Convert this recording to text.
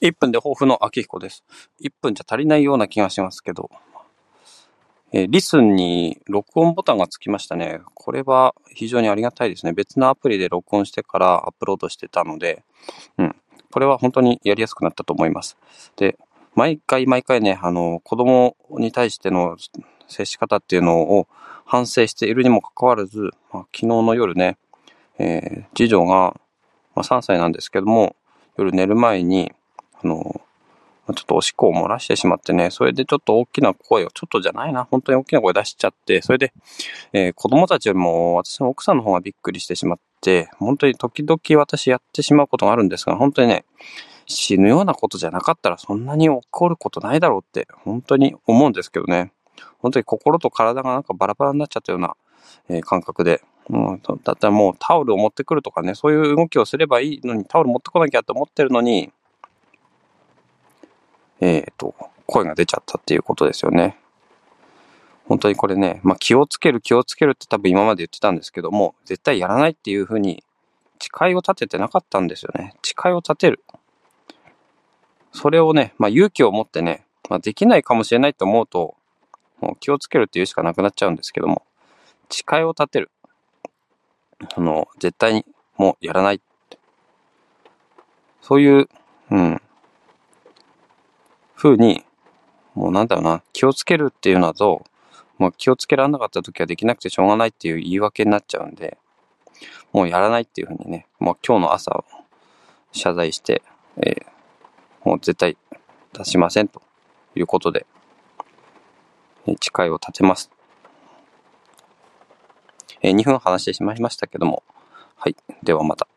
1分で抱負の秋彦です。1分じゃ足りないような気がしますけど、えーリスンに録音ボタンがつきましたね。これは非常にありがたいですね。別のアプリで録音してからアップロードしてたので、うん。これは本当にやりやすくなったと思います。で、毎回毎回ね、あの、子供に対しての接し方っていうのを反省しているにもかかわらず、まあ、昨日の夜ね、えー次女が、まあ、3歳なんですけども、夜寝る前に、の、ちょっとおしっこを漏らしてしまってね、それでちょっと大きな声を、ちょっとじゃないな、本当に大きな声出しちゃって、それで、えー子供たちよりも私の奥さんの方がびっくりしてしまって、本当に時々私やってしまうことがあるんですが、本当にね、死ぬようなことじゃなかったらそんなに起こることないだろうって、本当に思うんですけどね。本当に心と体がなんかバラバラになっちゃったような、えー感覚で。うん、だったらもうタオルを持ってくるとかね、そういう動きをすればいいのに、タオル持ってこなきゃと思ってるのに、えっ、と、声が出ちゃったっていうことですよね。本当にこれね、まあ、気をつける気をつけるって多分今まで言ってたんですけども、絶対やらないっていうふうに誓いを立ててなかったんですよね。誓いを立てる。それをね、まあ、勇気を持ってね、まあ、できないかもしれないと思うと、もう気をつけるっていうしかなくなっちゃうんですけども、誓いを立てる。あの、絶対にもうやらない。そういう、うん、風に、もうなんだろうな、気をつけるっていうのだと、もう気をつけられなかった時はできなくてしょうがないっていう言い訳になっちゃうんで、もうやらないっていうふうにね、もう今日の朝、謝罪して、えーもう絶対出しませんということで、誓いを立てます。えー2分話してしまいましたけども、はい。ではまた。